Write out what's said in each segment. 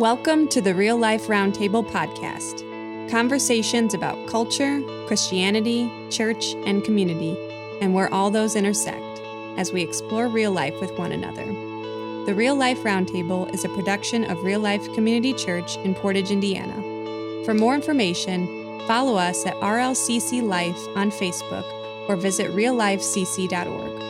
Welcome to the Real Life Roundtable podcast conversations about culture, Christianity, church, and community, and where all those intersect as we explore real life with one another. The Real Life Roundtable is a production of Real Life Community Church in Portage, Indiana. For more information, follow us at RLCC Life on Facebook or visit reallifecc.org.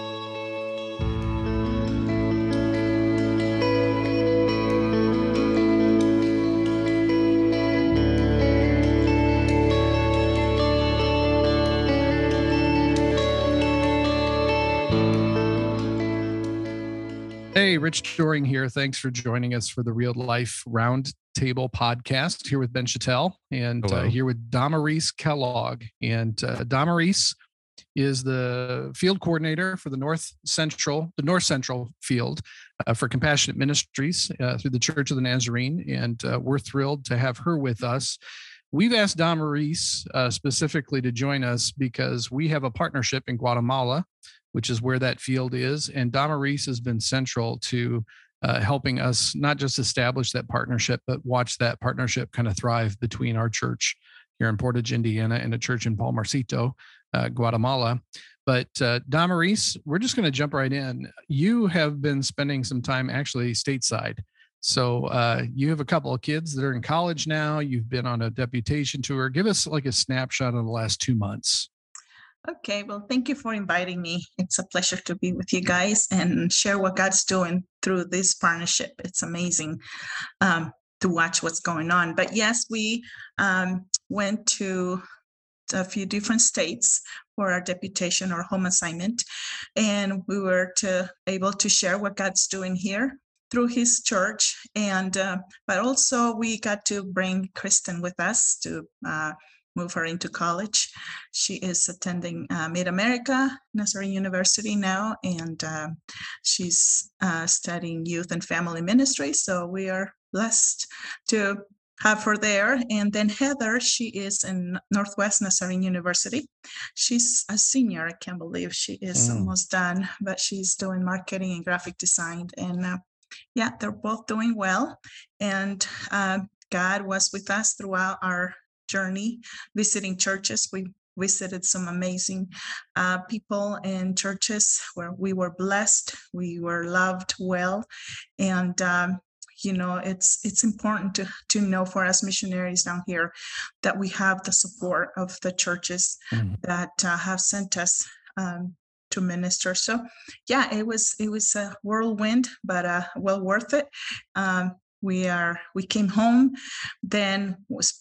Hey, Rich Doring here. Thanks for joining us for the Real Life Roundtable podcast here with Ben Chattel and uh, here with Damaris Kellogg. And uh, Damaris is the field coordinator for the North Central, the North Central field uh, for Compassionate Ministries uh, through the Church of the Nazarene. And uh, we're thrilled to have her with us. We've asked Damaris uh, specifically to join us because we have a partnership in Guatemala which is where that field is. And Damaris has been central to uh, helping us not just establish that partnership, but watch that partnership kind of thrive between our church here in Portage, Indiana, and a church in Palmarcito, uh, Guatemala. But uh, Damaris, we're just going to jump right in. You have been spending some time actually stateside. So uh, you have a couple of kids that are in college now. You've been on a deputation tour. Give us like a snapshot of the last two months. Okay, well, thank you for inviting me. It's a pleasure to be with you guys and share what God's doing through this partnership. It's amazing um, to watch what's going on. But yes, we um, went to a few different states for our deputation or home assignment, and we were to able to share what God's doing here through his church and uh, but also we got to bring kristen with us to uh, move her into college. She is attending uh, Mid America Nazarene University now, and uh, she's uh, studying youth and family ministry. So we are blessed to have her there. And then Heather, she is in Northwest Nazarene University. She's a senior. I can't believe she is mm. almost done, but she's doing marketing and graphic design. And uh, yeah, they're both doing well. And uh, God was with us throughout our journey visiting churches. We visited some amazing uh, people in churches where we were blessed, we were loved well, and um, you know it's it's important to to know for us missionaries down here that we have the support of the churches mm-hmm. that uh, have sent us um, to minister so yeah it was it was a whirlwind but uh, well worth it um, we are we came home then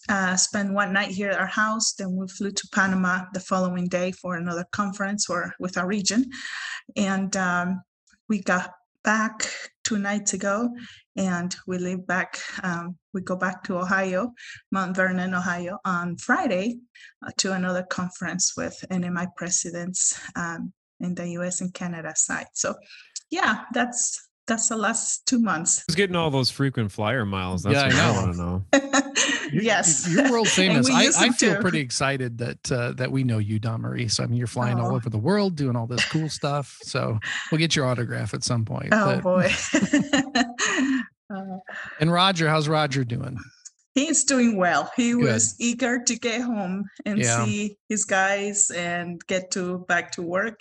uh, spent one night here at our house then we flew to panama the following day for another conference or with our region. And um, we got back two nights ago and we leave back um, we go back to ohio mount vernon ohio on friday uh, to another conference with nmi presidents um, in the us and canada side. So yeah that's that's the last two months. Who's getting all those frequent flyer miles? That's yeah, what I, I want to know. yes, you're world famous. I, I feel too. pretty excited that uh, that we know you, Damaris. So I mean, you're flying oh. all over the world, doing all this cool stuff. So we'll get your autograph at some point. Oh but. boy. uh, and Roger, how's Roger doing? He's doing well. He Good. was eager to get home and yeah. see his guys and get to back to work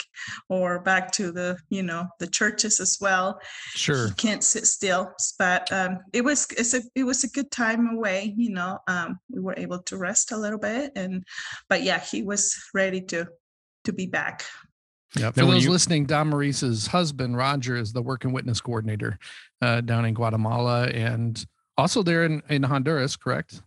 or back to the you know the churches as well. Sure, he can't sit still, but um, it was it's a it was a good time away. You know, um, we were able to rest a little bit, and but yeah, he was ready to to be back. Yeah. For those you- listening, Damaris's husband, Roger, is the work and witness coordinator uh, down in Guatemala. And also there in, in Honduras, correct?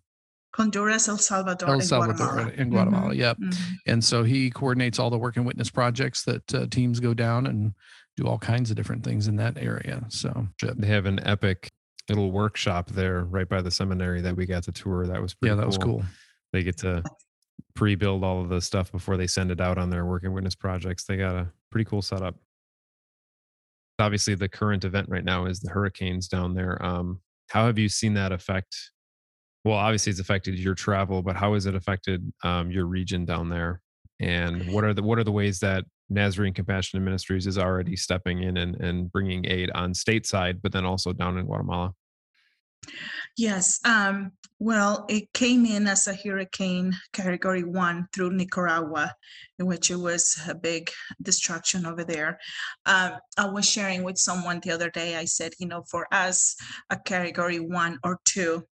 Honduras, El Salvador, El Salvador, Guatemala. in Guatemala. Mm-hmm. Yep. Mm-hmm. And so he coordinates all the work and witness projects that uh, teams go down and do all kinds of different things in that area. So they have an epic little workshop there right by the seminary that we got to tour. That was yeah, that cool. was cool. They get to pre-build all of the stuff before they send it out on their work and witness projects. They got a pretty cool setup. Obviously, the current event right now is the hurricanes down there. Um, how have you seen that affect well obviously it's affected your travel but how has it affected um, your region down there? And what are the what are the ways that nazarene compassionate ministries is already stepping in and, and bringing aid on stateside but then also down in guatemala Yes. Um, well, it came in as a hurricane category one through Nicaragua, in which it was a big destruction over there. Um, I was sharing with someone the other day, I said, you know, for us, a category one or two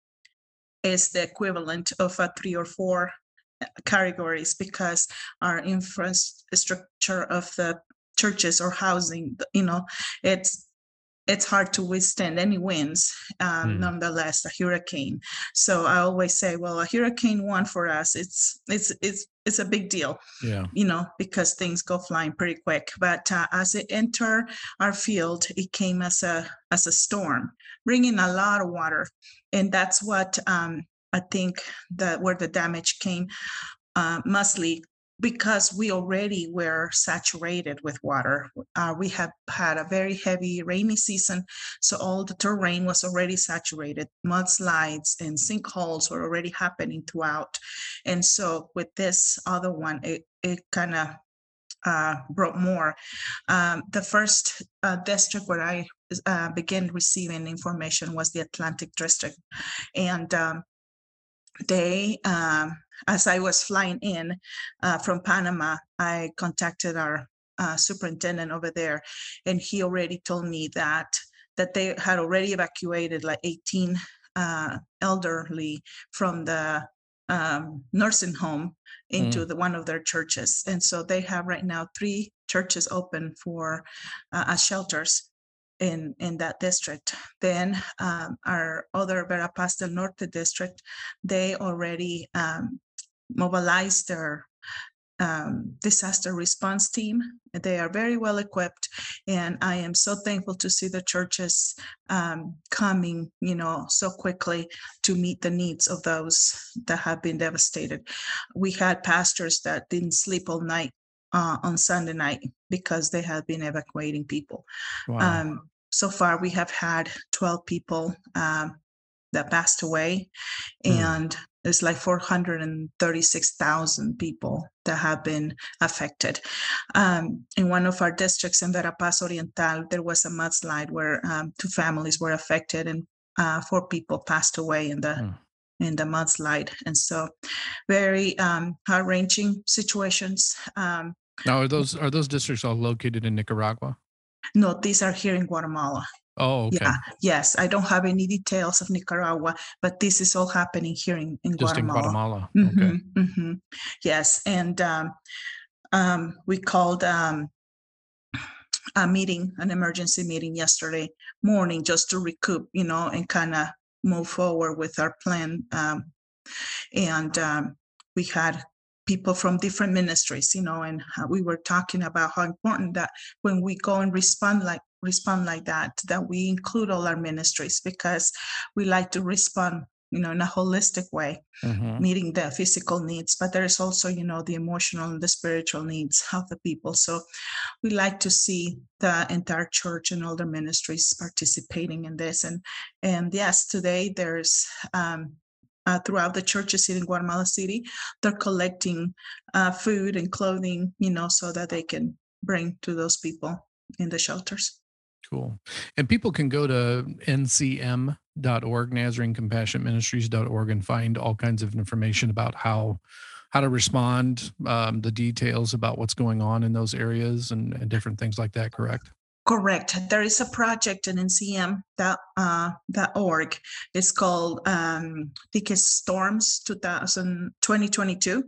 is the equivalent of a three or four uh, categories because our infrastructure of the churches or housing, you know, it's it's hard to withstand any winds, um, mm. nonetheless, a hurricane. So I always say, well, a hurricane one for us, it's it's it's it's a big deal. Yeah. You know, because things go flying pretty quick. But uh, as it entered our field, it came as a as a storm, bringing a lot of water, and that's what um, I think that where the damage came uh, mostly because we already were saturated with water. Uh, we have had a very heavy rainy season, so all the terrain was already saturated. Mudslides and sinkholes were already happening throughout. And so with this other one, it, it kind of uh, brought more. Um, the first uh, district where I uh, began receiving information was the Atlantic District. And um, they um, as I was flying in uh, from Panama, I contacted our uh, superintendent over there, and he already told me that that they had already evacuated like 18 uh, elderly from the um, nursing home into mm. the one of their churches, and so they have right now three churches open for uh, as shelters in in that district. Then um, our other Verapaz del Norte district, they already um, mobilize their um, disaster response team. They are very well equipped, and I am so thankful to see the churches um, coming, you know, so quickly to meet the needs of those that have been devastated. We had pastors that didn't sleep all night uh, on Sunday night because they had been evacuating people. Wow. Um, so far, we have had 12 people um, that passed away, mm. and it's like 436,000 people that have been affected. Um, in one of our districts in Verapaz Oriental, there was a mudslide where um, two families were affected and uh, four people passed away in the mm. in the mudslide. And so, very um, heart-wrenching situations. Um, now, are those are those districts all located in Nicaragua? No, these are here in Guatemala. Oh, okay. Yeah, yes. I don't have any details of Nicaragua, but this is all happening here in, in Just Guatemala. in Guatemala. Mm-hmm, okay. Mm-hmm. Yes. And um, um, we called um, a meeting, an emergency meeting yesterday morning just to recoup, you know, and kind of move forward with our plan. Um, and um, we had people from different ministries, you know, and we were talking about how important that when we go and respond like respond like that, that we include all our ministries because we like to respond you know in a holistic way mm-hmm. meeting the physical needs but there's also you know the emotional and the spiritual needs of the people so we like to see the entire church and all the ministries participating in this and and yes today there's um, uh, throughout the churches in Guatemala City, they're collecting uh, food and clothing, you know, so that they can bring to those people in the shelters. Cool. And people can go to ncm.org, Nazarene Compassion Ministries.org, and find all kinds of information about how how to respond, um, the details about what's going on in those areas, and, and different things like that. Correct. Correct. There is a project in NCM.org. that uh, that org. It's called um, it's Storms 2000, 2022.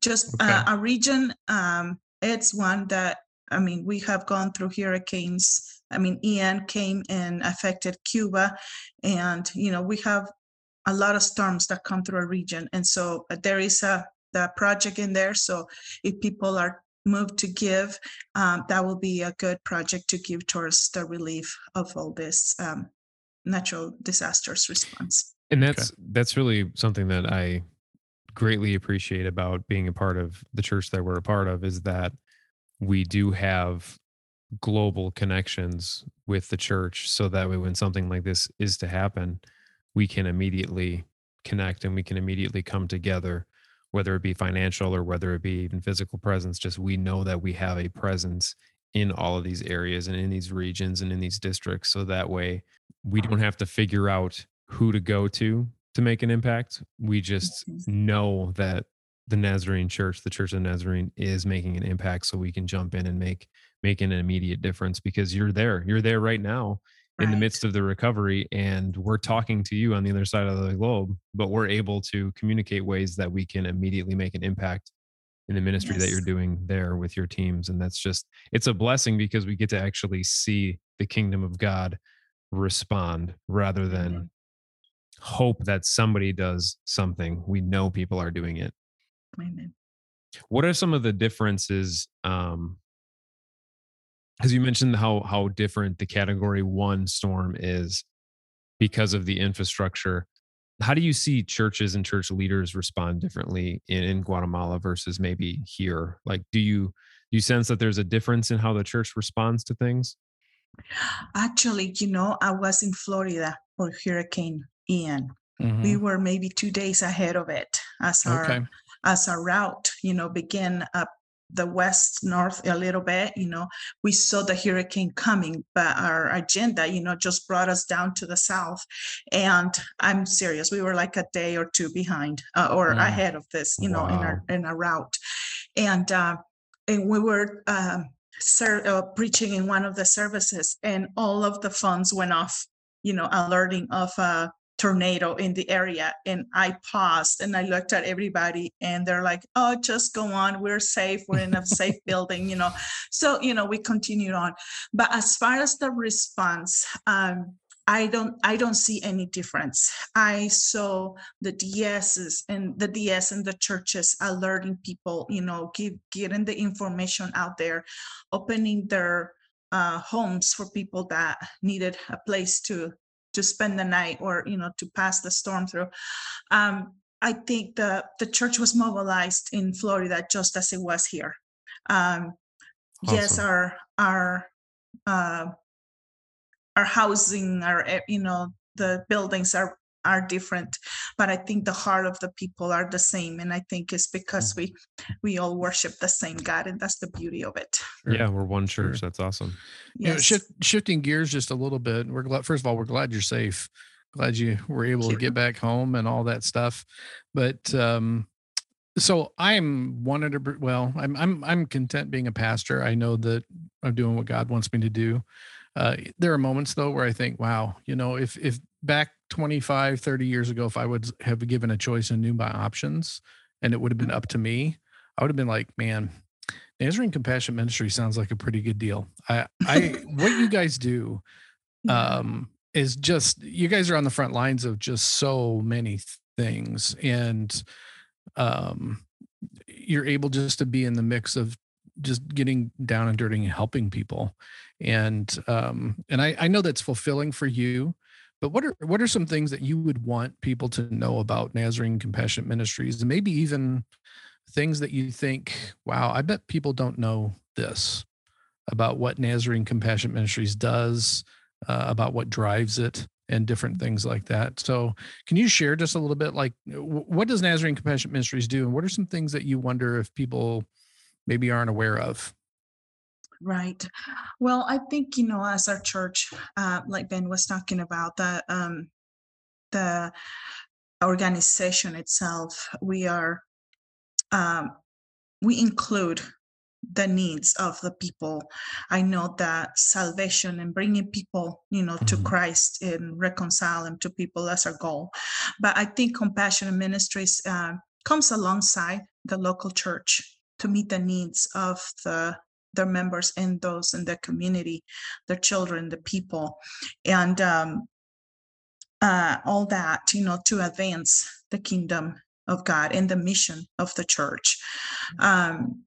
Just uh, okay. uh, a region. Um, it's one that I mean we have gone through hurricanes. I mean Ian came and affected Cuba, and you know we have a lot of storms that come through our region, and so uh, there is a the project in there. So if people are moved to give, um, that will be a good project to give towards the relief of all this um, natural disasters response. And that's okay. that's really something that I greatly appreciate about being a part of the church that we're a part of is that we do have global connections with the church so that way when something like this is to happen we can immediately connect and we can immediately come together whether it be financial or whether it be even physical presence just we know that we have a presence in all of these areas and in these regions and in these districts so that way we don't have to figure out who to go to to make an impact. We just know that the Nazarene Church, the Church of the Nazarene, is making an impact, so we can jump in and make make an immediate difference because you're there. You're there right now in the midst of the recovery, and we're talking to you on the other side of the globe. But we're able to communicate ways that we can immediately make an impact in the ministry yes. that you're doing there with your teams, and that's just it's a blessing because we get to actually see the kingdom of God respond rather than mm-hmm. hope that somebody does something. We know people are doing it. Amen. What are some of the differences? Um, because you mentioned how how different the category one storm is because of the infrastructure. How do you see churches and church leaders respond differently in, in Guatemala versus maybe here? Like, do you do you sense that there's a difference in how the church responds to things? Actually, you know, I was in Florida for Hurricane Ian. Mm-hmm. We were maybe two days ahead of it as our okay as our route, you know, begin up the west north a little bit you know we saw the hurricane coming but our agenda you know just brought us down to the south and i'm serious we were like a day or two behind uh, or mm. ahead of this you know wow. in our in our route and uh, and we were um, ser- uh, preaching in one of the services and all of the phones went off you know alerting of uh tornado in the area and i paused and i looked at everybody and they're like oh just go on we're safe we're in a safe building you know so you know we continued on but as far as the response um, I don't I don't see any difference. I saw the DSs and the DS and the churches alerting people, you know, give, getting the information out there, opening their uh, homes for people that needed a place to to spend the night or you know to pass the storm through um, i think the the church was mobilized in florida just as it was here um, awesome. yes our our uh, our housing our eh, you know the buildings are are different but i think the heart of the people are the same and i think it's because mm. we we all worship the same god and that's the beauty of it. Yeah we're one church that's awesome. Yes. you know, shift, shifting gears just a little bit we're glad first of all we're glad you're safe. Glad you were able to get back home and all that stuff but um so i'm wanted to well i'm i'm i'm content being a pastor. I know that i'm doing what god wants me to do. Uh, there are moments though where I think, wow, you know, if if back 25, 30 years ago, if I would have given a choice in knew my options and it would have been up to me, I would have been like, man, Nazarene Compassion Ministry sounds like a pretty good deal. I, I, what you guys do, um, is just you guys are on the front lines of just so many things, and um, you're able just to be in the mix of just getting down and dirty and helping people, and um, and I, I know that's fulfilling for you but what are what are some things that you would want people to know about Nazarene Compassionate Ministries, and maybe even things that you think, wow, I bet people don't know this about what Nazarene Compassionate Ministries does, uh, about what drives it, and different things like that. So, can you share just a little bit, like what does Nazarene Compassionate Ministries do, and what are some things that you wonder if people maybe aren't aware of? Right. Well, I think you know, as our church, uh, like Ben was talking about, the um, the organization itself, we are um, we include the needs of the people. I know that salvation and bringing people, you know, to mm-hmm. Christ and reconcile them to people that's our goal. But I think compassion ministries uh, comes alongside the local church to meet the needs of the their members and those in the community, their children, the people, and um, uh, all that, you know, to advance the kingdom of God and the mission of the church. Um,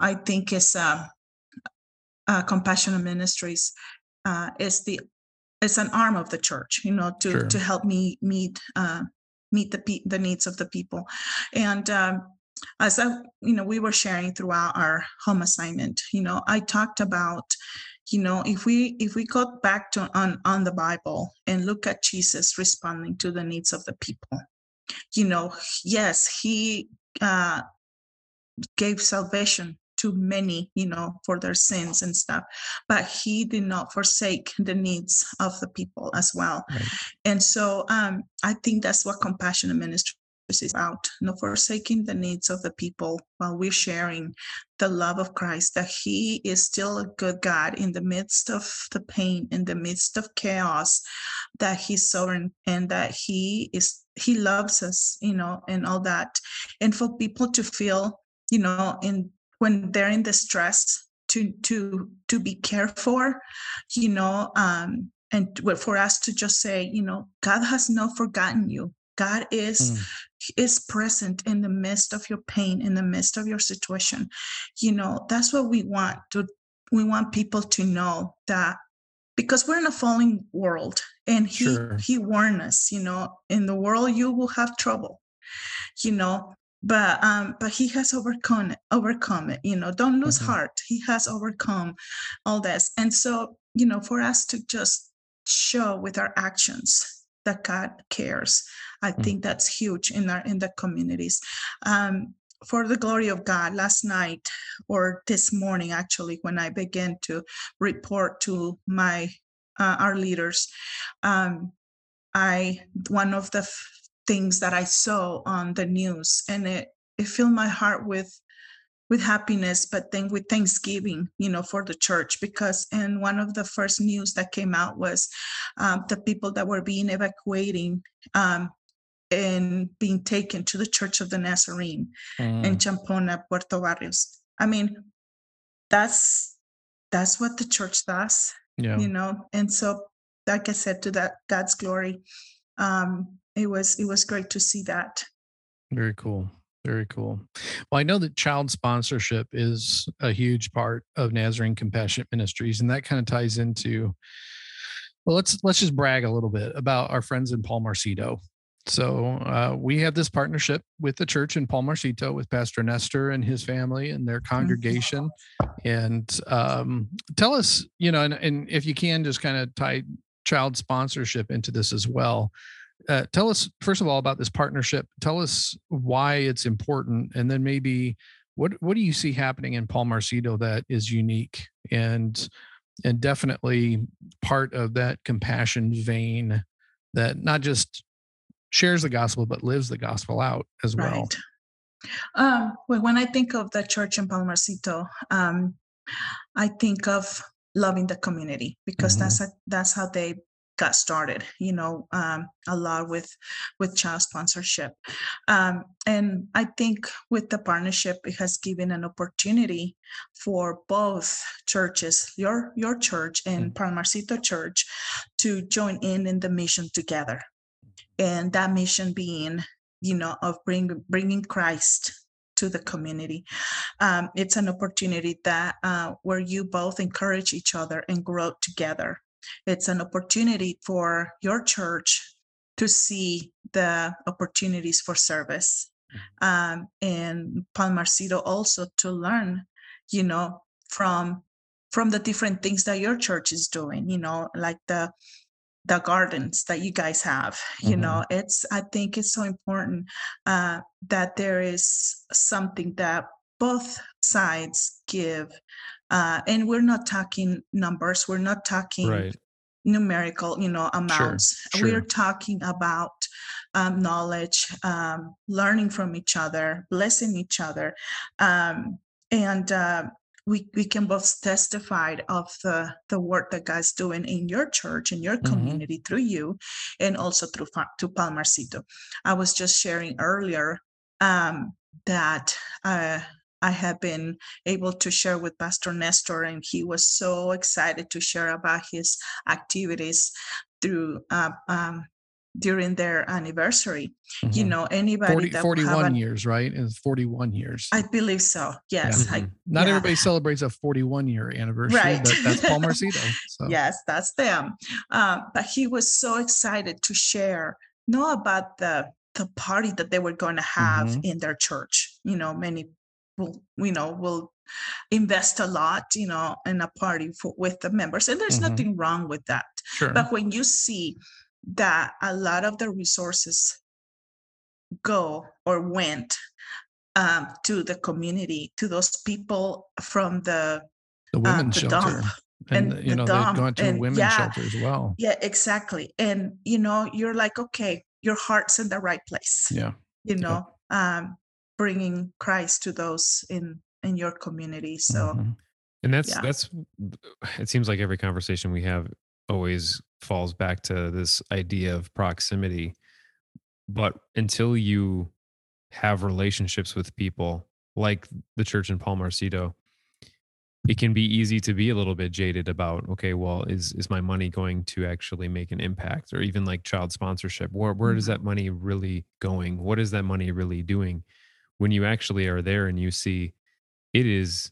I think it's uh, uh, compassionate ministries uh, is the it's an arm of the church, you know, to sure. to help me meet uh, meet the the needs of the people, and um, as I, you know, we were sharing throughout our home assignment, you know, I talked about, you know, if we if we go back to on on the Bible and look at Jesus responding to the needs of the people, you know, yes, he uh, gave salvation to many, you know, for their sins and stuff. But he did not forsake the needs of the people as well. Right. And so um, I think that's what compassionate ministry is about, not forsaking the needs of the people while we're sharing the love of Christ, that He is still a good God in the midst of the pain, in the midst of chaos, that He's sovereign and that He is He loves us, you know, and all that. And for people to feel, you know, in when they're in distress, to to to be cared for, you know, um, and for us to just say, you know, God has not forgotten you. God is mm. is present in the midst of your pain, in the midst of your situation. You know, that's what we want to we want people to know that because we're in a falling world and he sure. he warned us, you know, in the world you will have trouble. You know, but um but he has overcome it overcome it you know don't lose mm-hmm. heart he has overcome all this and so you know for us to just show with our actions that God cares. I mm. think that's huge in our in the communities. Um, for the glory of God, last night or this morning, actually, when I began to report to my uh, our leaders, um, I one of the f- things that I saw on the news, and it it filled my heart with with happiness, but then with thanksgiving, you know, for the church. Because in one of the first news that came out was um, the people that were being evacuating um, and being taken to the Church of the Nazarene mm. in Champona, Puerto Barrios. I mean, that's that's what the church does, yeah. you know. And so, like I said, to that God's glory, um, it was it was great to see that. Very cool. Very cool. Well, I know that child sponsorship is a huge part of Nazarene Compassionate Ministries, and that kind of ties into. Well, let's let's just brag a little bit about our friends in Palmarcito. So uh, we have this partnership with the church in Palmarcito with Pastor Nestor and his family and their congregation. And um, tell us, you know, and, and if you can, just kind of tie child sponsorship into this as well uh, tell us first of all about this partnership. Tell us why it's important, and then maybe what what do you see happening in Palmarcito that is unique and and definitely part of that compassion vein that not just shares the gospel but lives the gospel out as well. Right. Um, well, when I think of the church in Palmarcito, um, I think of loving the community because mm-hmm. that's a, that's how they got started you know um, a lot with with child sponsorship um, and i think with the partnership it has given an opportunity for both churches your your church and mm-hmm. palmarcito church to join in in the mission together and that mission being you know of bring, bringing christ to the community. Um, it's an opportunity that uh, where you both encourage each other and grow together. It's an opportunity for your church to see the opportunities for service. Mm-hmm. Um, and Palmarcito also to learn, you know, from from the different things that your church is doing, you know, like the the gardens that you guys have mm-hmm. you know it's i think it's so important uh, that there is something that both sides give uh, and we're not talking numbers we're not talking right. numerical you know amounts sure, sure. we're talking about um, knowledge um, learning from each other blessing each other um, and uh, we, we can both testify of the, the work that God's doing in your church, in your mm-hmm. community mm-hmm. through you, and also through to Palmarcito. I was just sharing earlier um, that uh, I have been able to share with Pastor Nestor, and he was so excited to share about his activities through uh, um, during their anniversary. Mm-hmm. You know, anybody 40, that 41 years, right? It's 41 years. I believe so. Yes. Yeah. I, Not yeah. everybody celebrates a 41 year anniversary, right. but that's Palmarcito. So. yes, that's them. Um, but he was so excited to share, know about the the party that they were going to have mm-hmm. in their church. You know, many will you know will invest a lot you know in a party for, with the members and there's mm-hmm. nothing wrong with that sure. but when you see that a lot of the resources go or went um, to the community, to those people from the the women's uh, the shelter. Dump. And, and you know they've gone to and, a women's yeah, shelter as well. Yeah, exactly. And you know, you're like, okay, your heart's in the right place. Yeah. You know, yeah. um, bringing Christ to those in in your community. So. Mm-hmm. And that's yeah. that's. It seems like every conversation we have always falls back to this idea of proximity. But until you have relationships with people like the church in Palmarcito, it can be easy to be a little bit jaded about okay well is is my money going to actually make an impact or even like child sponsorship where where is mm-hmm. that money really going what is that money really doing when you actually are there and you see it is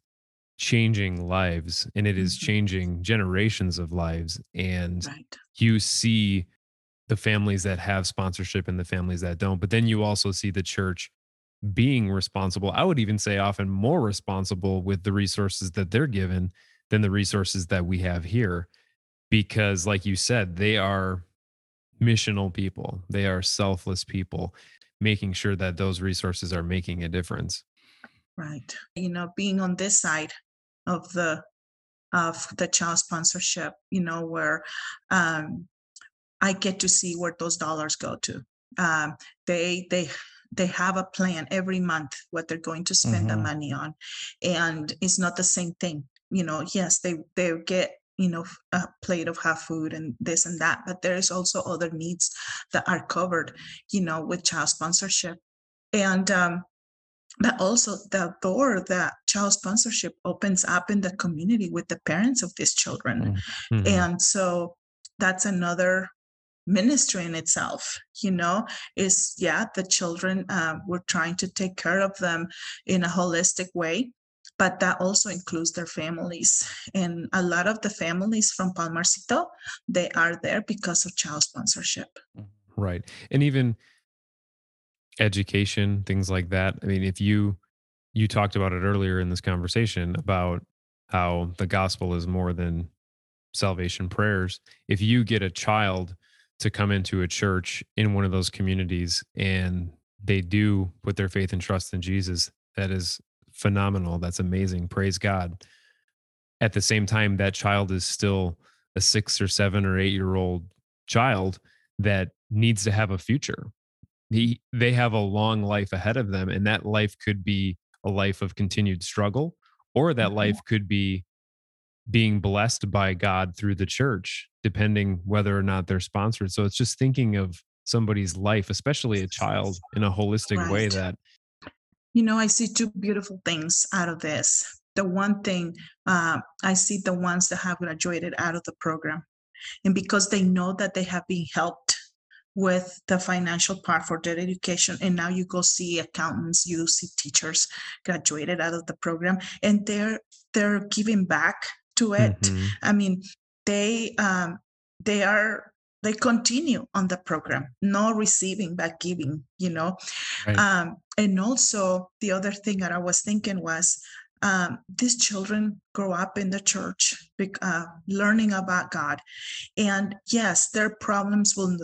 changing lives and it is mm-hmm. changing generations of lives and right. you see the families that have sponsorship and the families that don't but then you also see the church being responsible i would even say often more responsible with the resources that they're given than the resources that we have here because like you said they are missional people they are selfless people making sure that those resources are making a difference right you know being on this side of the of the child sponsorship you know where um, i get to see where those dollars go to. Um, they they they have a plan every month what they're going to spend mm-hmm. the money on and it's not the same thing. You know yes they they get you know a plate of half food and this and that but there is also other needs that are covered you know with child sponsorship. And um but also the door that child sponsorship opens up in the community with the parents of these children. Mm-hmm. and so that's another ministry in itself you know is yeah the children uh, we're trying to take care of them in a holistic way but that also includes their families. And a lot of the families from palmarcito they are there because of child sponsorship. Right. And even education things like that. I mean if you you talked about it earlier in this conversation about how the gospel is more than salvation prayers if you get a child to come into a church in one of those communities and they do put their faith and trust in jesus that is phenomenal. That's amazing. Praise god. At the same time that child is still a six or seven or eight year old child that needs to have a future he, they have a long life ahead of them and that life could be a life of continued struggle or that mm-hmm. life could be being blessed by god through the church depending whether or not they're sponsored so it's just thinking of somebody's life especially a child in a holistic right. way that you know i see two beautiful things out of this the one thing uh, i see the ones that have graduated out of the program and because they know that they have been helped with the financial part for their education and now you go see accountants you see teachers graduated out of the program and they're they're giving back to it mm-hmm. i mean they um they are they continue on the program no receiving but giving you know right. um and also the other thing that i was thinking was um, these children grow up in the church, uh, learning about God, and yes, their problems will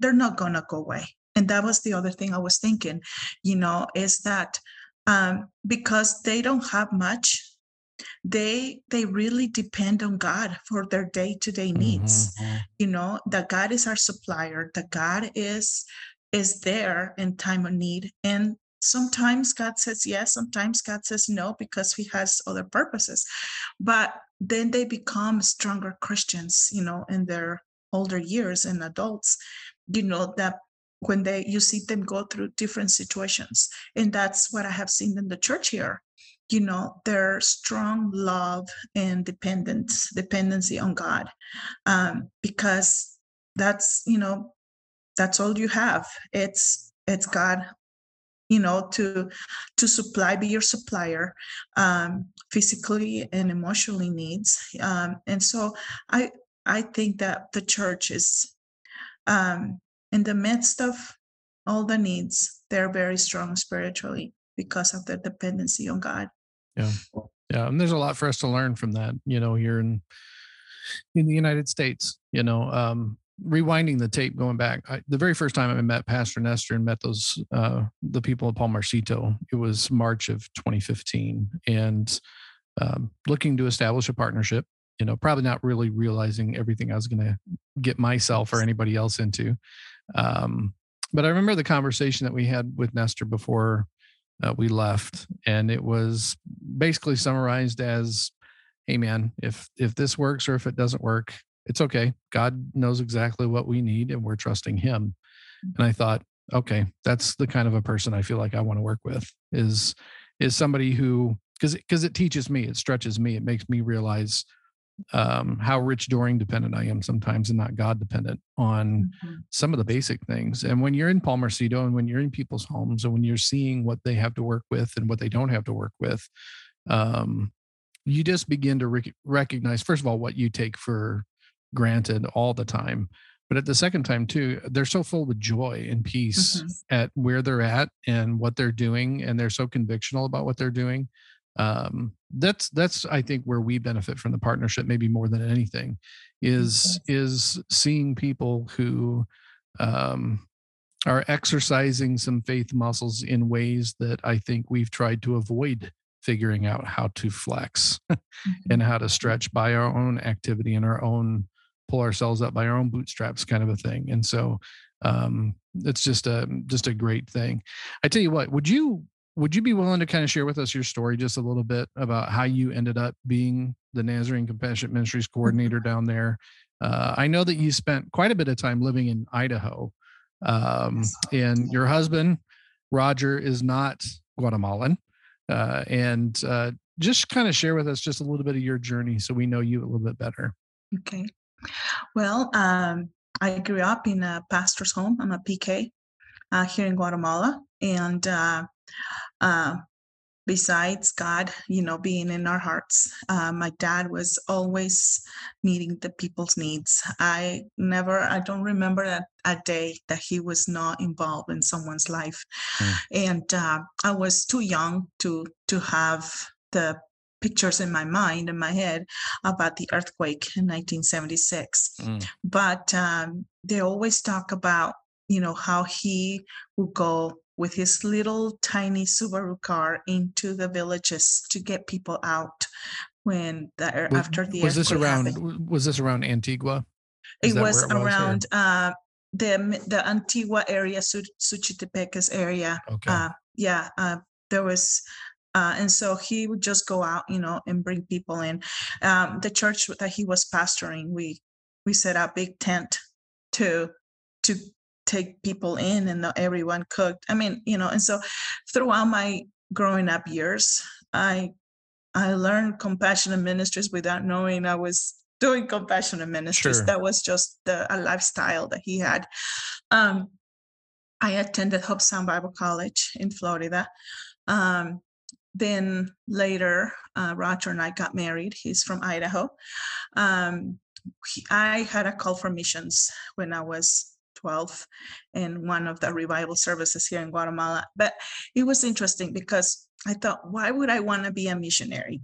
they're not gonna go away. And that was the other thing I was thinking, you know, is that um, because they don't have much, they they really depend on God for their day to day needs. Mm-hmm. You know, that God is our supplier. That God is is there in time of need, and sometimes God says yes, sometimes God says no because He has other purposes. But then they become stronger Christians, you know, in their older years and adults, you know, that when they you see them go through different situations. And that's what I have seen in the church here. You know, their strong love and dependence, dependency on God. Um, because that's, you know, that's all you have. It's it's God you know to to supply be your supplier um, physically and emotionally needs. Um, and so i i think that the church is um, in the midst of all the needs they're very strong spiritually because of their dependency on god. Yeah. Yeah and there's a lot for us to learn from that you know here in in the united states you know um rewinding the tape, going back, I, the very first time I met Pastor Nestor and met those uh, the people at Palmarcito, it was March of 2015, and um, looking to establish a partnership. You know, probably not really realizing everything I was going to get myself or anybody else into. Um, but I remember the conversation that we had with Nestor before uh, we left, and it was basically summarized as, "Hey, man, if if this works or if it doesn't work, it's okay. God knows exactly what we need, and we're trusting Him." And I thought, okay, that's the kind of a person I feel like I want to work with. Is is somebody who because because it teaches me, it stretches me, it makes me realize um, how rich Doring dependent I am sometimes and not God dependent on mm-hmm. some of the basic things. And when you're in Palmarcito and when you're in people's homes and when you're seeing what they have to work with and what they don't have to work with, um, you just begin to rec- recognize, first of all, what you take for granted all the time. But at the second time, too, they're so full with joy and peace mm-hmm. at where they're at and what they're doing. And they're so convictional about what they're doing um, that's that's i think where we benefit from the partnership maybe more than anything is is seeing people who um, are exercising some faith muscles in ways that i think we've tried to avoid figuring out how to flex and how to mm-hmm. stretch by our own activity and our own pull ourselves up by our own bootstraps kind of a thing and so um, it's just a just a great thing i tell you what would you would you be willing to kind of share with us your story just a little bit about how you ended up being the Nazarene Compassionate Ministries coordinator down there? Uh, I know that you spent quite a bit of time living in Idaho, um, and your husband Roger is not Guatemalan, uh, and uh, just kind of share with us just a little bit of your journey so we know you a little bit better. Okay. Well, um, I grew up in a pastor's home. I'm a PK uh, here in Guatemala, and uh, uh, besides God, you know, being in our hearts. Uh, my dad was always meeting the people's needs. I never, I don't remember a, a day that he was not involved in someone's life. Mm. And uh, I was too young to to have the pictures in my mind in my head about the earthquake in 1976 mm. but um, they always talk about you know how he would go with his little tiny Subaru car into the villages to get people out when the, was, after the was this around happened. was this around Antigua? Is it was it around uh, the the Antigua area, Sacatepéquez area. Okay. Uh, yeah, uh, there was uh, and so he would just go out, you know, and bring people in. Um, the church that he was pastoring, we we set up big tent to to take people in and everyone cooked. I mean, you know, and so throughout my growing up years, I I learned compassionate ministries without knowing I was doing compassionate ministries. Sure. That was just the, a lifestyle that he had. Um, I attended Hobe Sound Bible College in Florida. Um, then later, uh, Roger and I got married. He's from Idaho. Um, he, I had a call for missions when I was 12 in one of the revival services here in Guatemala. But it was interesting because I thought, why would I want to be a missionary?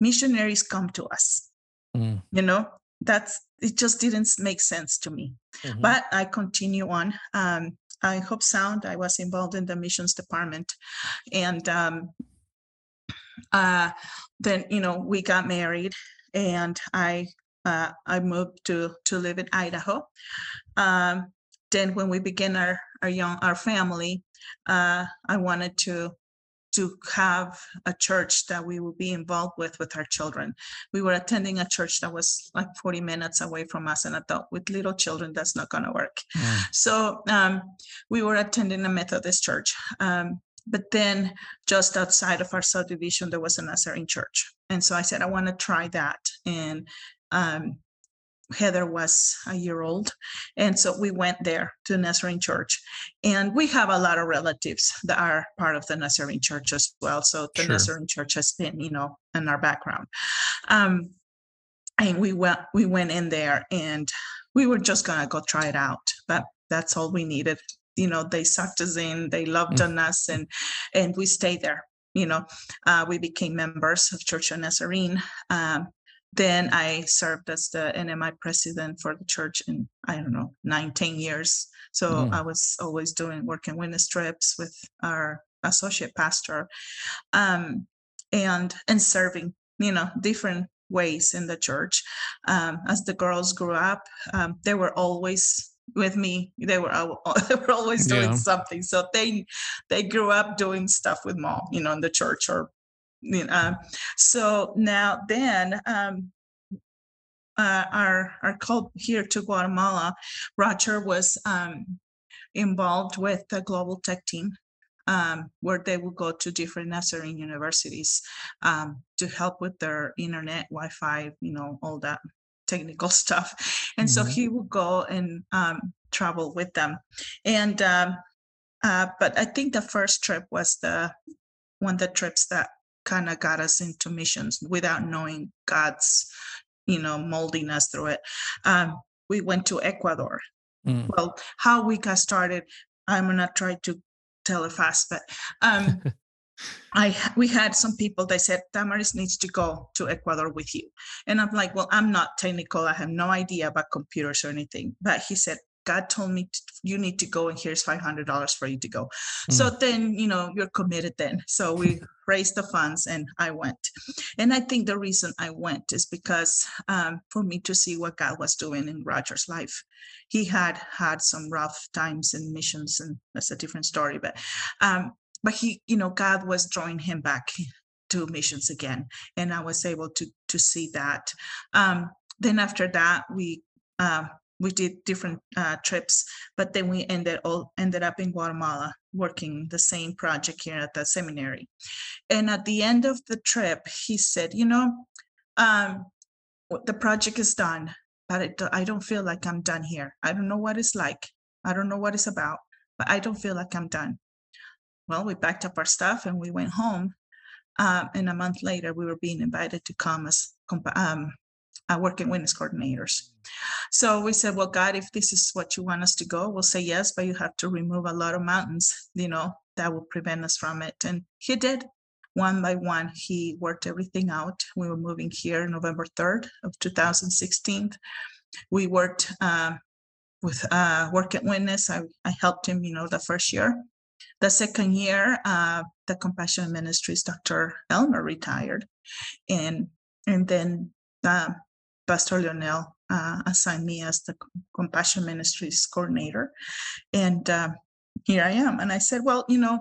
Missionaries come to us. Mm. You know, that's it just didn't make sense to me. Mm-hmm. But I continue on. Um, I Hobe Sound, I was involved in the missions department. And um, uh, then, you know, we got married and I uh, I moved to to live in Idaho. Um, then when we began our our young our family, uh, I wanted to to have a church that we would be involved with with our children. We were attending a church that was like 40 minutes away from us, and I thought with little children that's not going to work. Mm. So um, we were attending a Methodist church. Um, but then just outside of our subdivision, there was a Nazarene church. And so I said, I want to try that. And um, Heather was a year old. And so we went there to Nazarene Church. And we have a lot of relatives that are part of the Nazarene Church as well. So the sure. Nazarene Church has been, you know, in our background. Um, and we went we went in there and we were just gonna go try it out. But that's all we needed. You know, they sucked us in, they loved mm. on us and and we stayed there. You know, uh, we became members of Church of Nazarene. Um, then I served as the NMI president for the church in, I don't know, nine, 10 years. So mm. I was always doing work and witness trips with our associate pastor um, and and serving, you know, different ways in the church. Um, as the girls grew up, um, they were always with me. They were they were always doing yeah. something. So they they grew up doing stuff with mom, you know, in the church or you know. Um, so now then. Um, uh, our our call here to Guatemala, Roger was um, involved with the global tech team um, where they would go to different Nazarene universities um, to help with their internet, Wi-Fi, you know, all that technical stuff. And mm-hmm. so he would go and um, travel with them. And um, uh, but I think the first trip was the one of the trips that kind of got us into missions without knowing God's, you know, molding us through it. Um, we went to Ecuador. Mm. Well, how we got started, I'm gonna try to tell it fast, but um, I we had some people that said Damaris needs to go to Ecuador with you, and I'm like, well, I'm not technical. I have no idea about computers or anything. But he said, God told me to, you need to go, and here's five hundred dollars for you to go. Mm. So then you know you're committed. Then so we raised the funds, and I went. And I think the reason I went is because um, for me to see what God was doing in Roger's life. He had had some rough times in missions, and that's a different story. But um, but he, you know, God was drawing him back to missions again, and I was able to to see that. Um, then after that, we uh, we did different uh, trips, but then we ended all ended up in Guatemala working the same project here at the seminary. And at the end of the trip, he said, "You know, um, the project is done, but it, I don't feel like I'm done here. I don't know what it's like. I don't know what it's about, but I don't feel like I'm done." Well, we packed up our stuff and we went home. Um, and a month later, we were being invited to come as um, uh, working witness coordinators. So we said, well, God, if this is what you want us to go, we'll say yes, but you have to remove a lot of mountains, you know, that will prevent us from it. And he did one by one. He worked everything out. We were moving here November 3rd of 2016. We worked uh, with uh, Work and Witness. I, I helped him, you know, the first year. The second year, uh, the Compassionate Ministries, Dr. Elmer retired. And and then uh, Pastor Lionel uh, assigned me as the Compassionate Ministries coordinator. And uh, here I am. And I said, well, you know,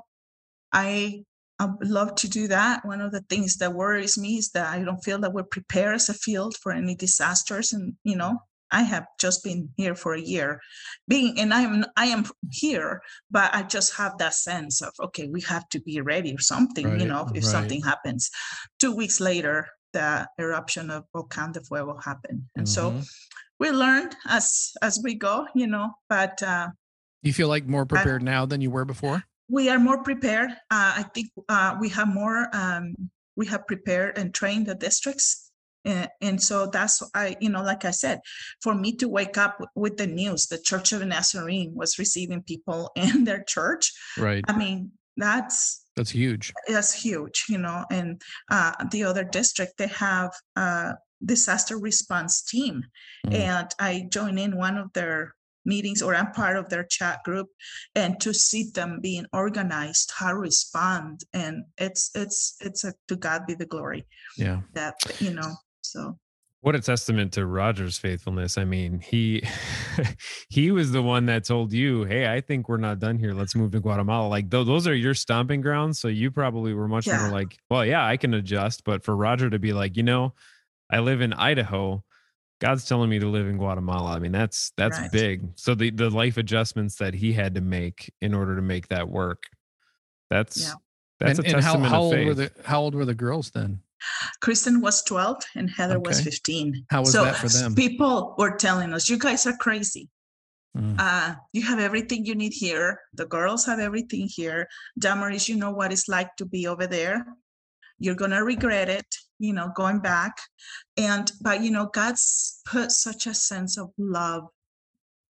I I would love to do that. One of the things that worries me is that I don't feel that we're prepared as a field for any disasters. And you know, I have just been here for a year, being and I am I am here, but I just have that sense of okay, we have to be ready or something. Right, you know, if right. something happens. Two weeks later, the eruption of Volcan de Fuego happened. And mm-hmm. so we learned as as we go, you know, but uh, you feel like more prepared I, now than you were before? We are more prepared. Uh, I think uh, we have more um, we have prepared and trained the districts. And, and so that's I, you know, like I said, for me to wake up with the news, the Church of Nazarene was receiving people in their church. Right. I mean, that's that's huge that's huge you know and uh, the other district they have a disaster response team mm. and i join in one of their meetings or i'm part of their chat group and to see them being organized how to respond and it's it's it's a to god be the glory yeah that you know so what a testament to Roger's faithfulness. I mean, he he was the one that told you, "Hey, I think we're not done here. Let's move to Guatemala." Like th- those are your stomping grounds, so you probably were much yeah. more like, "Well, yeah, I can adjust." But for Roger to be like, "You know, I live in Idaho. God's telling me to live in Guatemala." I mean, that's that's right. big. So the the life adjustments that he had to make in order to make that work. That's yeah. that's and, a testament and how, how old were the how old were the girls then? Kristen was 12 and Heather okay. was 15. How was so that for them? People were telling us, you guys are crazy. Mm. Uh, you have everything you need here. The girls have everything here. Damaris, you know what it's like to be over there. You're going to regret it, you know, going back. And, but, you know, God's put such a sense of love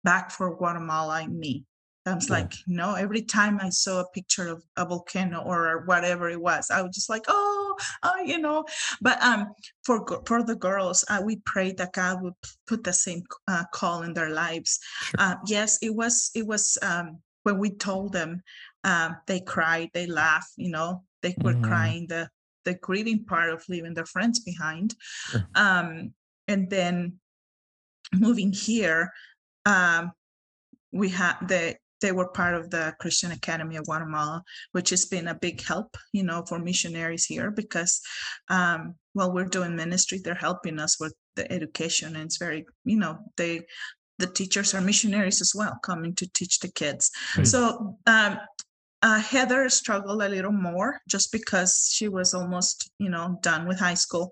back for Guatemala in me. I was yeah. like, no, every time I saw a picture of a volcano or whatever it was, I was just like, oh, oh you know. But um, for for the girls, uh, we prayed that God would put the same uh, call in their lives. Sure. Uh, yes, it was it was um, when we told them, um, they cried, they laughed, you know, they were mm-hmm. crying the the grieving part of leaving their friends behind. Sure. Um, and then moving here, um, we had the they were part of the Christian Academy of Guatemala, which has been a big help, you know, for missionaries here because um, while we're doing ministry, they're helping us with the education, and it's very, you know, they the teachers are missionaries as well, coming to teach the kids. Mm-hmm. So um, uh, Heather struggled a little more just because she was almost, you know, done with high school,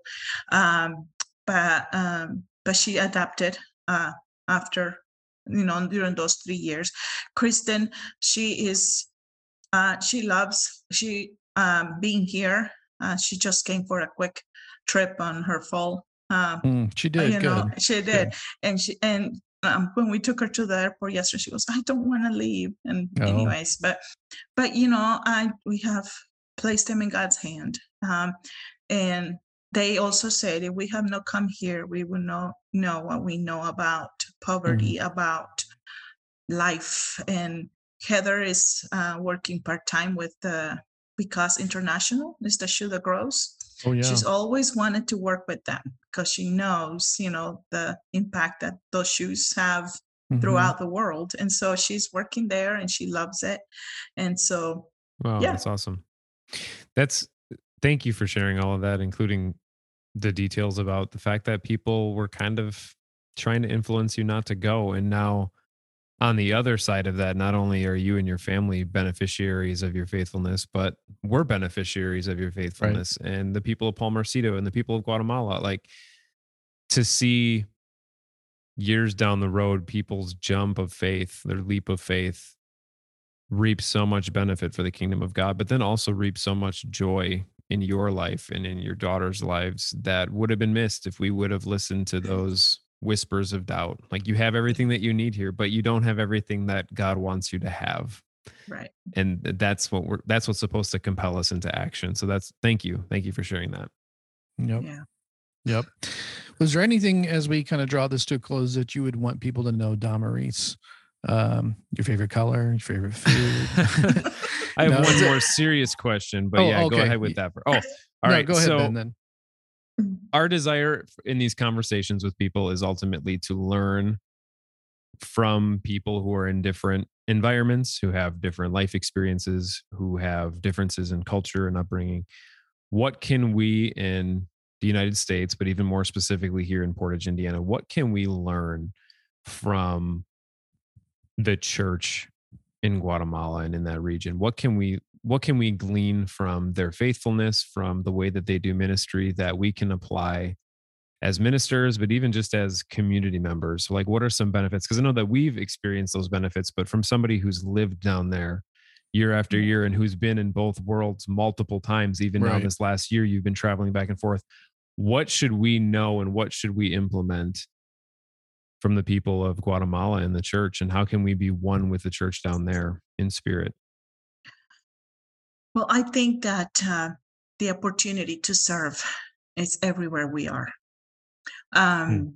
um, but um, but she adapted uh, after you know during those three years kristen she is uh she loves she um being here uh, she just came for a quick trip on her fall um mm, she did you know good. she did good. and she and um, when we took her to the airport yesterday she goes i don't want to leave and oh. anyways but but you know i we have placed him in god's hand um and they also said if we have not come here we will not know what we know about poverty mm-hmm. about life and heather is uh, working part-time with the because international is the shoe that grows oh, yeah. she's always wanted to work with them because she knows you know the impact that those shoes have mm-hmm. throughout the world and so she's working there and she loves it and so wow yeah. that's awesome that's thank you for sharing all of that including the details about the fact that people were kind of trying to influence you not to go. And now, on the other side of that, not only are you and your family beneficiaries of your faithfulness, but we're beneficiaries of your faithfulness. Right. And the people of Palmarcito and the people of Guatemala, like to see years down the road, people's jump of faith, their leap of faith, reap so much benefit for the kingdom of God, but then also reap so much joy in your life and in your daughter's lives that would have been missed if we would have listened to mm-hmm. those whispers of doubt. Like you have everything that you need here, but you don't have everything that God wants you to have. Right. And that's what we're that's what's supposed to compel us into action. So that's thank you. Thank you for sharing that. Yep. Yeah. Yep. Was there anything as we kind of draw this to a close that you would want people to know, Damaris? Um, your favorite color, your favorite food? I have no, one more serious question, but oh, yeah, okay. go ahead with that. For, oh, all no, right. Go ahead so, ben, then. Our desire in these conversations with people is ultimately to learn from people who are in different environments, who have different life experiences, who have differences in culture and upbringing. What can we in the United States, but even more specifically here in Portage, Indiana, what can we learn from the church in Guatemala and in that region? What can we what can we glean from their faithfulness, from the way that they do ministry that we can apply as ministers, but even just as community members? Like, what are some benefits? Because I know that we've experienced those benefits, but from somebody who's lived down there year after mm. year and who's been in both worlds multiple times, even right. now this last year, you've been traveling back and forth. What should we know and what should we implement from the people of Guatemala and the church, and how can we be one with the church down there in spirit? Well, I think that uh, the opportunity to serve is everywhere we are. Um, hmm.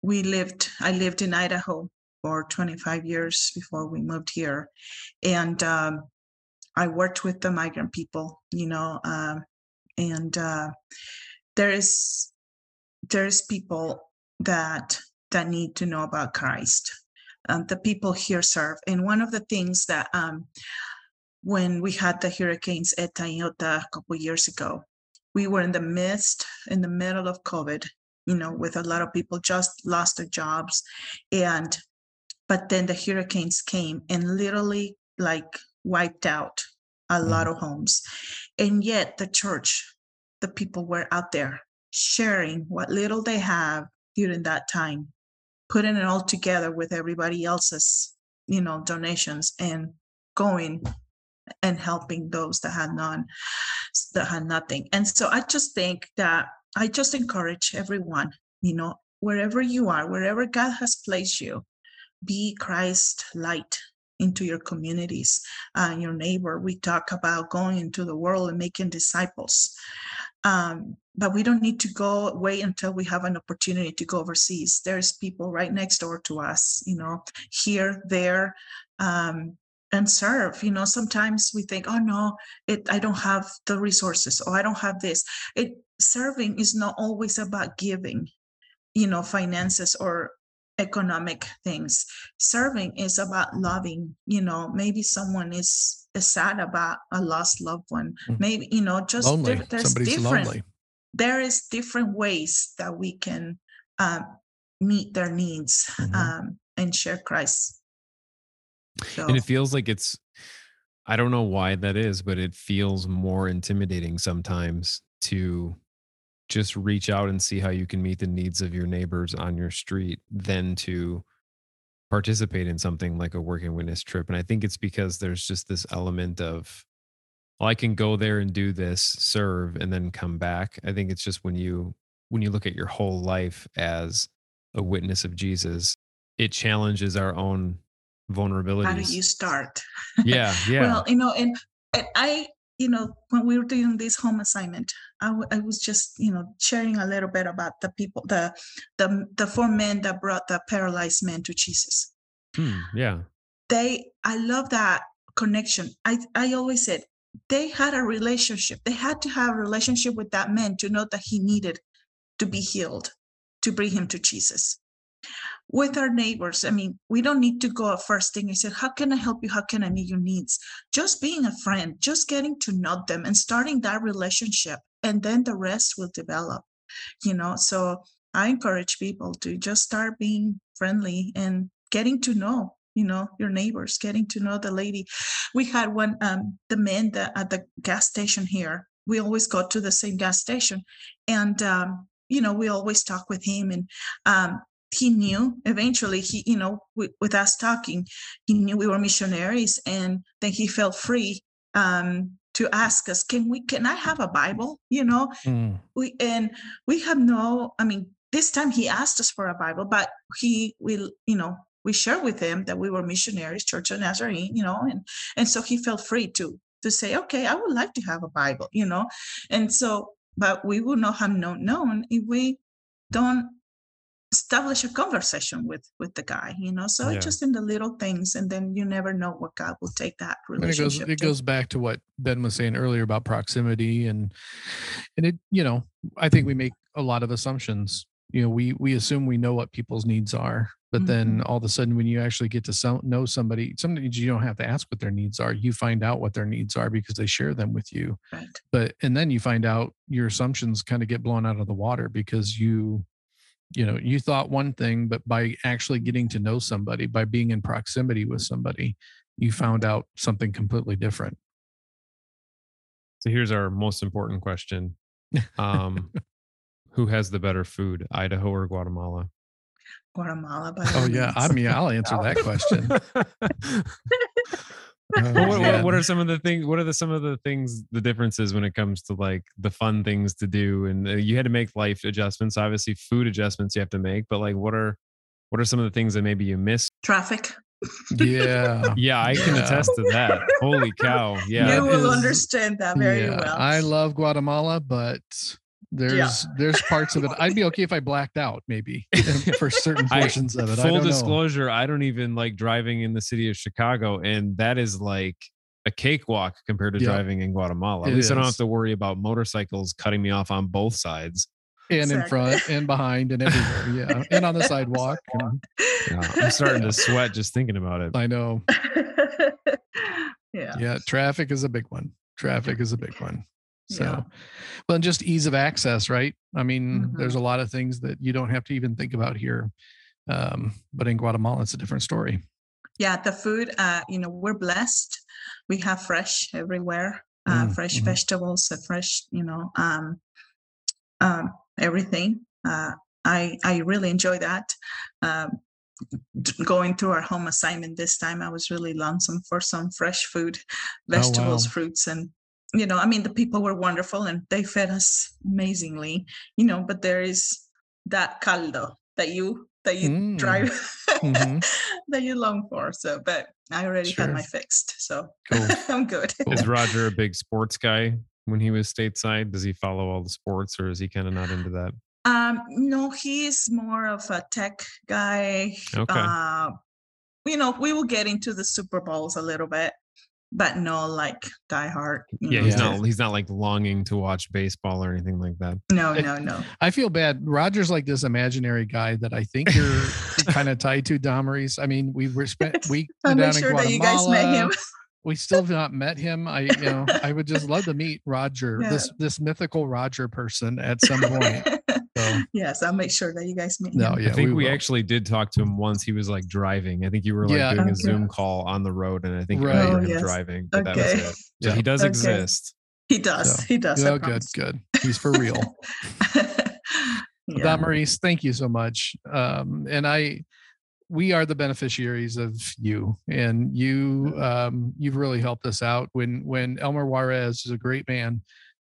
We lived, I lived in Idaho for 25 years before we moved here. And um, I worked with the migrant people, you know, uh, and uh, there is there's people that that need to know about Christ. Um, the people here serve. And one of the things that um, when we had the hurricanes Eta and Iota a couple years ago, we were in the midst, in the middle of COVID, you know, with a lot of people just lost their jobs. And, but then the hurricanes came and literally like wiped out a mm. lot of homes. And yet the church, the people were out there sharing what little they have during that time putting it all together with everybody else's you know donations and going and helping those that had none that had nothing and so i just think that i just encourage everyone you know wherever you are wherever god has placed you be christ light into your communities, uh, your neighbor. We talk about going into the world and making disciples. Um, but we don't need to go wait until we have an opportunity to go overseas. There's people right next door to us, you know, here, there, um, and serve. You know, sometimes we think, oh no, it I don't have the resources, or I don't have this. It serving is not always about giving, you know, finances or economic things. Serving is about loving, you know, maybe someone is, is sad about a lost loved one. Mm. Maybe, you know, just. Di- there's Somebody's different lonely. There is different ways that we can um, meet their needs mm-hmm. um, and share Christ. So. And it feels like it's I don't know why that is, but it feels more intimidating sometimes to just reach out and see how you can meet the needs of your neighbors on your street than to participate in something like a working witness trip. And I think it's because there's just this element of, well, I can go there and do this, serve, and then come back. I think it's just when you when you look at your whole life as a witness of Jesus, it challenges our own vulnerabilities. How do you start? Yeah, yeah. well, you know, and, and I you know, when we were doing this home assignment, I, w- I was just, you know, sharing a little bit about the people, the the the four men that brought the paralyzed man to Jesus. Hmm, yeah. They, I love that connection. I I always said they had a relationship. They had to have a relationship with that man to know that he needed to be healed, to bring him to Jesus with our neighbors. I mean, we don't need to go first thing and say, How can I help you? How can I meet your needs? Just being a friend, just getting to know them and starting that relationship. And then the rest will develop, you know. So I encourage people to just start being friendly and getting to know you know your neighbors getting to know the lady. We had one um the man that at the gas station here. We always go to the same gas station and um you know we always talk with him and um he knew. Eventually he you know with, with, us talking he knew we were missionaries and then he felt free um to ask us can we can i have a bible? You know? Mm. we and we have no i mean this time he asked us for a bible but he will you know we shared with him that we were missionaries church of nazarene you know and and so he felt free to to say okay i would like to have a bible you know? And so but we would not have known known if we don't establish a conversation with with the guy you know? So yeah. it's just in the little things and then you never know what god will take that relationship it goes it goes back to what ben was saying earlier about proximity and and it you know i think we make a lot of assumptions you know we we assume we know what people's needs are but mm-hmm. then all of a sudden when you actually get to so, know somebody sometimes you don't have to ask what their needs are you find out what their needs are because they share them with you right. but and then you find out your assumptions kind of get blown out of the water because you you know you thought one thing but by actually getting to know somebody by being in proximity with somebody you found out something completely different so here's our most important question um who has the better food idaho or guatemala guatemala by oh yeah i mean i'll answer that question Oh, what, what, what, are some of the things? What are the some of the things? The differences when it comes to like the fun things to do, and uh, you had to make life adjustments. Obviously, food adjustments you have to make, but like, what are what are some of the things that maybe you miss? Traffic. Yeah, yeah, I can yeah. attest to that. Holy cow! Yeah, you will is, understand that very yeah, well. I love Guatemala, but there's yeah. there's parts of it. I'd be okay if I blacked out, maybe for certain portions I, of it. Full disclosure, know. I don't even like driving in the city of Chicago, and that is like a cakewalk compared to yep. driving in Guatemala. At it least is. I don't have to worry about motorcycles cutting me off on both sides. And exactly. in front and behind and everywhere. Yeah. And on the sidewalk. And, yeah, I'm starting to sweat just thinking about it. I know. yeah. Yeah. Traffic is a big one. Traffic is a big one. So, yeah. well, and just ease of access, right? I mean, mm-hmm. there's a lot of things that you don't have to even think about here. Um, but in Guatemala, it's a different story. Yeah, the food, uh, you know, we're blessed. We have fresh everywhere, uh, mm, fresh mm-hmm. vegetables, uh, fresh, you know, um, um, everything. Uh, I I really enjoy that. Um, going through our home assignment this time, I was really lonesome for some fresh food, vegetables, oh, wow. fruits, and you know, I mean, the people were wonderful and they fed us amazingly, you know, but there is that caldo that you that you mm. drive mm-hmm. that you long for. So, but I already sure. had my fixed, so cool. I'm good. Cool. Is Roger a big sports guy when he was stateside? Does he follow all the sports, or is he kind of not into that? Um, no, he's more of a tech guy. Okay. Uh, you know, we will get into the Super Bowls a little bit, but no, like Die Hard. Yeah, know, he's not. He's not like longing to watch baseball or anything like that. No, no, no. I feel bad. Roger's like this imaginary guy that I think you're kind of tied to, Damaris. I mean, we were spent week down in sure Guatemala. That you guys met him. we still have not met him. I, you know, I would just love to meet Roger, yeah. this this mythical Roger person at some point. So, yes, I'll make sure that you guys meet. No, him. yeah, I think we, we actually did talk to him once. He was like driving. I think you were like yeah. doing okay. a Zoom call on the road, and I think right. you were oh, yes. driving. But okay. that was it. So yeah. he does okay. exist. He does. So, he does. Oh, good, good. He's for real. yeah. Maurice, thank you so much. Um, and I, we are the beneficiaries of you, and you, um, you've really helped us out. When when Elmer Juarez is a great man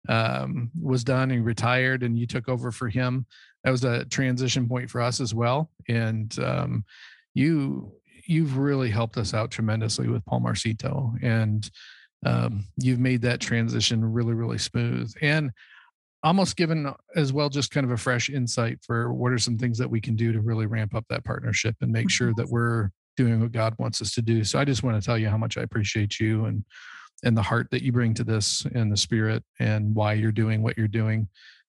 um, was done and retired, and you took over for him. That was a transition point for us as well. And um, you you've really helped us out tremendously with Palmarcito, and um, you've made that transition really really smooth and almost given as well just kind of a fresh insight for what are some things that we can do to really ramp up that partnership and make sure that we're doing what God wants us to do. So I just want to tell you how much I appreciate you and and the heart that you bring to this and the spirit and why you're doing what you're doing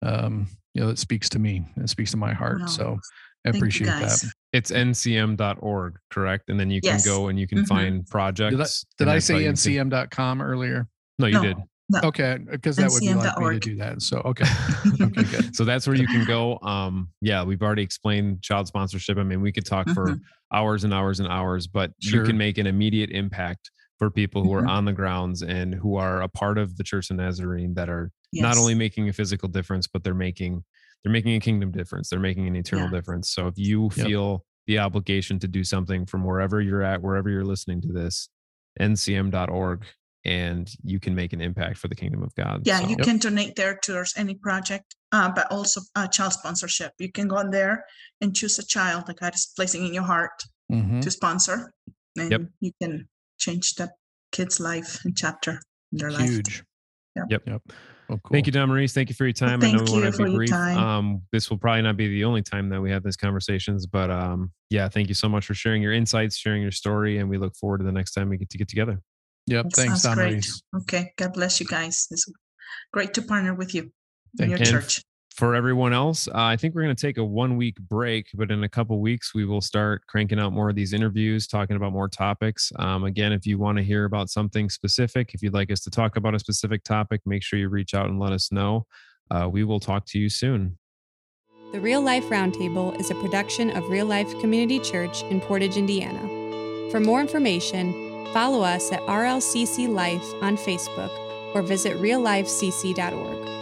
um you know it speaks to me it speaks to my heart wow. so i appreciate that it's ncm.org correct and then you yes. can go and you can mm-hmm. find projects did i, did I say ncm.com earlier no you no. did no. Okay, because that would be like me to do that. So okay, okay, good. So that's where you can go. Um, yeah, we've already explained child sponsorship. I mean, we could talk mm-hmm. for hours and hours and hours, but sure. you can make an immediate impact for people who mm-hmm. are on the grounds and who are a part of the Church of Nazarene that are yes. not only making a physical difference, but they're making they're making a kingdom difference. They're making an eternal yeah. difference. So if you yep. feel the obligation to do something from wherever you're at, wherever you're listening to this, ncm.org, and you can make an impact for the kingdom of God. Yeah, so, you yep. can donate there towards any project, uh, but also uh, child sponsorship. You can go on there and choose a child that God is placing in your heart mm-hmm. to sponsor, and yep. you can change that kid's life and chapter in their life. Huge. Yep. Yep. yep. Well, cool. Thank you, Damaris. Thank you for your time. Well, I know we want to be brief. Um, this will probably not be the only time that we have these conversations, but um, yeah, thank you so much for sharing your insights, sharing your story, and we look forward to the next time we get to get together. Yep. That thanks, Damaris. Okay. God bless you guys. It's great to partner with you in your church for everyone else, uh, I think we're going to take a one week break, but in a couple weeks, we will start cranking out more of these interviews, talking about more topics. Um, again, if you want to hear about something specific, if you'd like us to talk about a specific topic, make sure you reach out and let us know. Uh, we will talk to you soon. The Real Life Roundtable is a production of Real Life Community Church in Portage, Indiana. For more information, follow us at RLCC Life on Facebook or visit reallifecc.org.